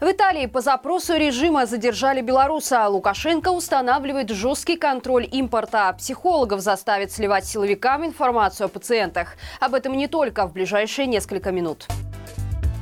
В Италии по запросу режима задержали белоруса. Лукашенко устанавливает жесткий контроль импорта. Психологов заставит сливать силовикам информацию о пациентах. Об этом не только в ближайшие несколько минут.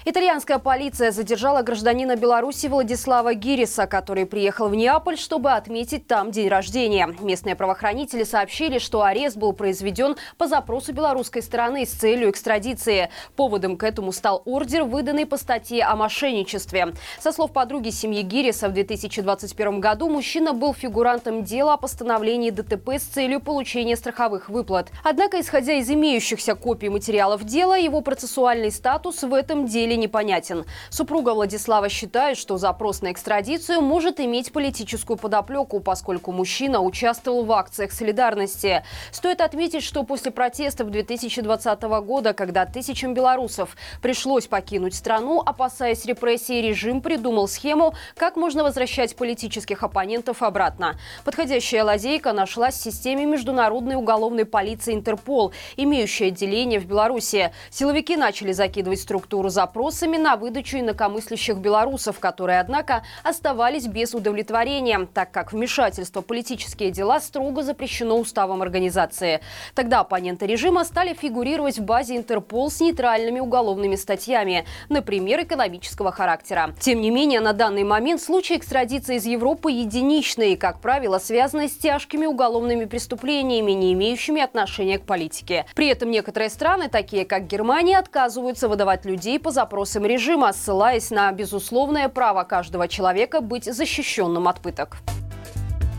Итальянская полиция задержала гражданина Беларуси Владислава Гириса, который приехал в Неаполь, чтобы отметить там день рождения. Местные правоохранители сообщили, что арест был произведен по запросу белорусской стороны с целью экстрадиции. Поводом к этому стал ордер, выданный по статье о мошенничестве. Со слов подруги семьи Гириса, в 2021 году мужчина был фигурантом дела о постановлении ДТП с целью получения страховых выплат. Однако, исходя из имеющихся копий материалов дела, его процессуальный статус в этом деле непонятен. Супруга Владислава считает, что запрос на экстрадицию может иметь политическую подоплеку, поскольку мужчина участвовал в акциях солидарности. Стоит отметить, что после протестов 2020 года, когда тысячам белорусов пришлось покинуть страну, опасаясь репрессий, режим придумал схему, как можно возвращать политических оппонентов обратно. Подходящая лазейка нашлась в системе международной уголовной полиции Интерпол, имеющей отделение в Беларуси. Силовики начали закидывать структуру запроса запросами на выдачу инакомыслящих белорусов, которые, однако, оставались без удовлетворения, так как вмешательство в политические дела строго запрещено уставом организации. Тогда оппоненты режима стали фигурировать в базе Интерпол с нейтральными уголовными статьями, например, экономического характера. Тем не менее, на данный момент случаи экстрадиции из Европы единичные и, как правило, связаны с тяжкими уголовными преступлениями, не имеющими отношения к политике. При этом некоторые страны, такие как Германия, отказываются выдавать людей по запросу запросам режима, ссылаясь на безусловное право каждого человека быть защищенным от пыток.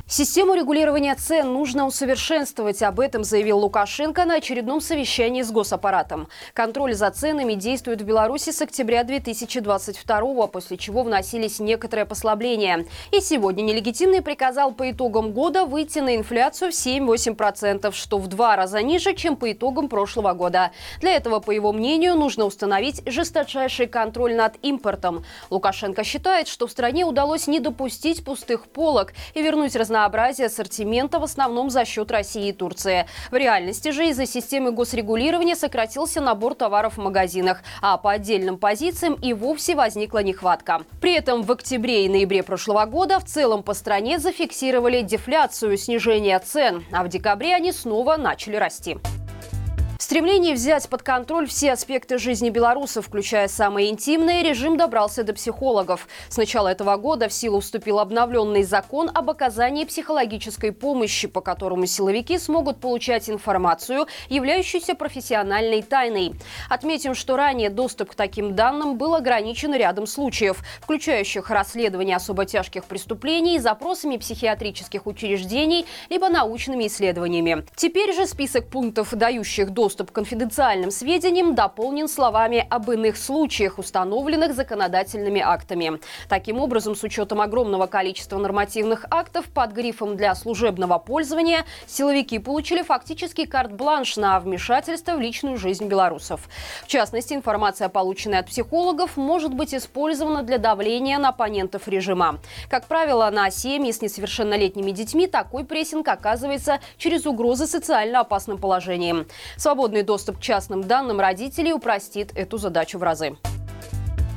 Систему регулирования цен нужно усовершенствовать. Об этом заявил Лукашенко на очередном совещании с госаппаратом. Контроль за ценами действует в Беларуси с октября 2022 после чего вносились некоторые послабления. И сегодня нелегитимный приказал по итогам года выйти на инфляцию в 7-8%, что в два раза ниже, чем по итогам прошлого года. Для этого, по его мнению, нужно установить жесточайший контроль над импортом. Лукашенко считает, что в стране удалось не допустить пустых полок и вернуть разнообразие разнообразие ассортимента в основном за счет России и Турции. В реальности же из-за системы госрегулирования сократился набор товаров в магазинах, а по отдельным позициям и вовсе возникла нехватка. При этом в октябре и ноябре прошлого года в целом по стране зафиксировали дефляцию, снижение цен, а в декабре они снова начали расти. В стремлении взять под контроль все аспекты жизни белорусов, включая самые интимные, режим добрался до психологов. С начала этого года в силу вступил обновленный закон об оказании психологической помощи, по которому силовики смогут получать информацию, являющуюся профессиональной тайной. Отметим, что ранее доступ к таким данным был ограничен рядом случаев, включающих расследование особо тяжких преступлений, запросами психиатрических учреждений, либо научными исследованиями. Теперь же список пунктов, дающих доступ доступ к конфиденциальным сведениям дополнен словами об иных случаях, установленных законодательными актами. Таким образом, с учетом огромного количества нормативных актов под грифом для служебного пользования, силовики получили фактически карт-бланш на вмешательство в личную жизнь белорусов. В частности, информация, полученная от психологов, может быть использована для давления на оппонентов режима. Как правило, на семьи с несовершеннолетними детьми такой прессинг оказывается через угрозы социально опасным положением. Свободный доступ к частным данным родителей упростит эту задачу в разы.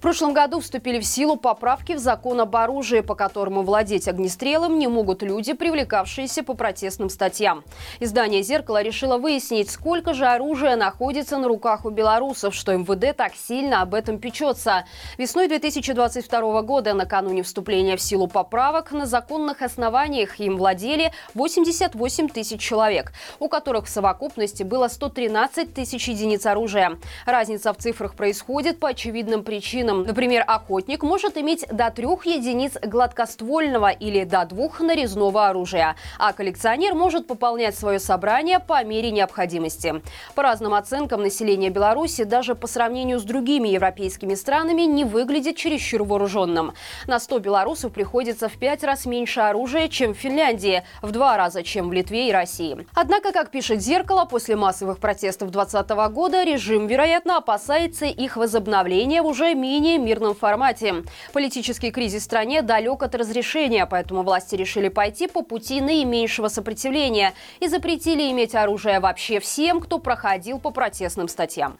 В прошлом году вступили в силу поправки в закон об оружии, по которому владеть огнестрелом не могут люди, привлекавшиеся по протестным статьям. Издание «Зеркало» решило выяснить, сколько же оружия находится на руках у белорусов, что МВД так сильно об этом печется. Весной 2022 года, накануне вступления в силу поправок, на законных основаниях им владели 88 тысяч человек, у которых в совокупности было 113 тысяч единиц оружия. Разница в цифрах происходит по очевидным причинам причинам. Например, охотник может иметь до трех единиц гладкоствольного или до двух нарезного оружия, а коллекционер может пополнять свое собрание по мере необходимости. По разным оценкам, население Беларуси даже по сравнению с другими европейскими странами не выглядит чересчур вооруженным. На 100 белорусов приходится в пять раз меньше оружия, чем в Финляндии, в два раза, чем в Литве и России. Однако, как пишет «Зеркало», после массовых протестов 2020 года режим, вероятно, опасается их возобновления в уже менее менее мирном формате. Политический кризис в стране далек от разрешения, поэтому власти решили пойти по пути наименьшего сопротивления и запретили иметь оружие вообще всем, кто проходил по протестным статьям.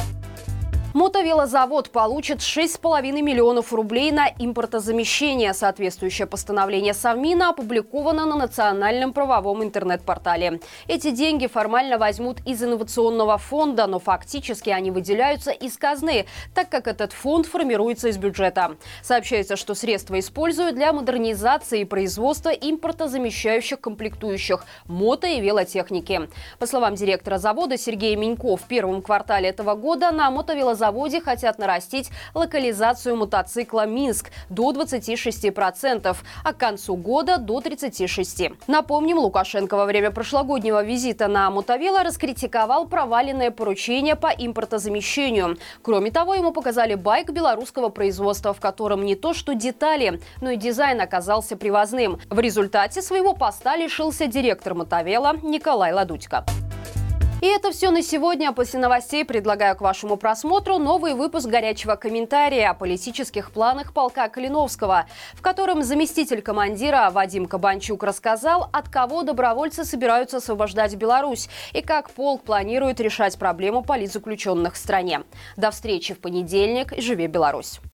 Мотовелозавод получит 6,5 миллионов рублей на импортозамещение. Соответствующее постановление Совмина опубликовано на национальном правовом интернет-портале. Эти деньги формально возьмут из инновационного фонда, но фактически они выделяются из казны, так как этот фонд формируется из бюджета. Сообщается, что средства используют для модернизации и производства импортозамещающих комплектующих мото- и велотехники. По словам директора завода Сергея Минько, в первом квартале этого года на мотовелозаводе заводе хотят нарастить локализацию мотоцикла «Минск» до 26%, а к концу года до 36%. Напомним, Лукашенко во время прошлогоднего визита на Мотовело раскритиковал проваленное поручение по импортозамещению. Кроме того, ему показали байк белорусского производства, в котором не то что детали, но и дизайн оказался привозным. В результате своего поста лишился директор Мотовела Николай Ладутько. И это все на сегодня. После новостей предлагаю к вашему просмотру новый выпуск горячего комментария о политических планах полка Калиновского, в котором заместитель командира Вадим Кабанчук рассказал, от кого добровольцы собираются освобождать Беларусь и как полк планирует решать проблему политзаключенных в стране. До встречи в понедельник. Живи Беларусь!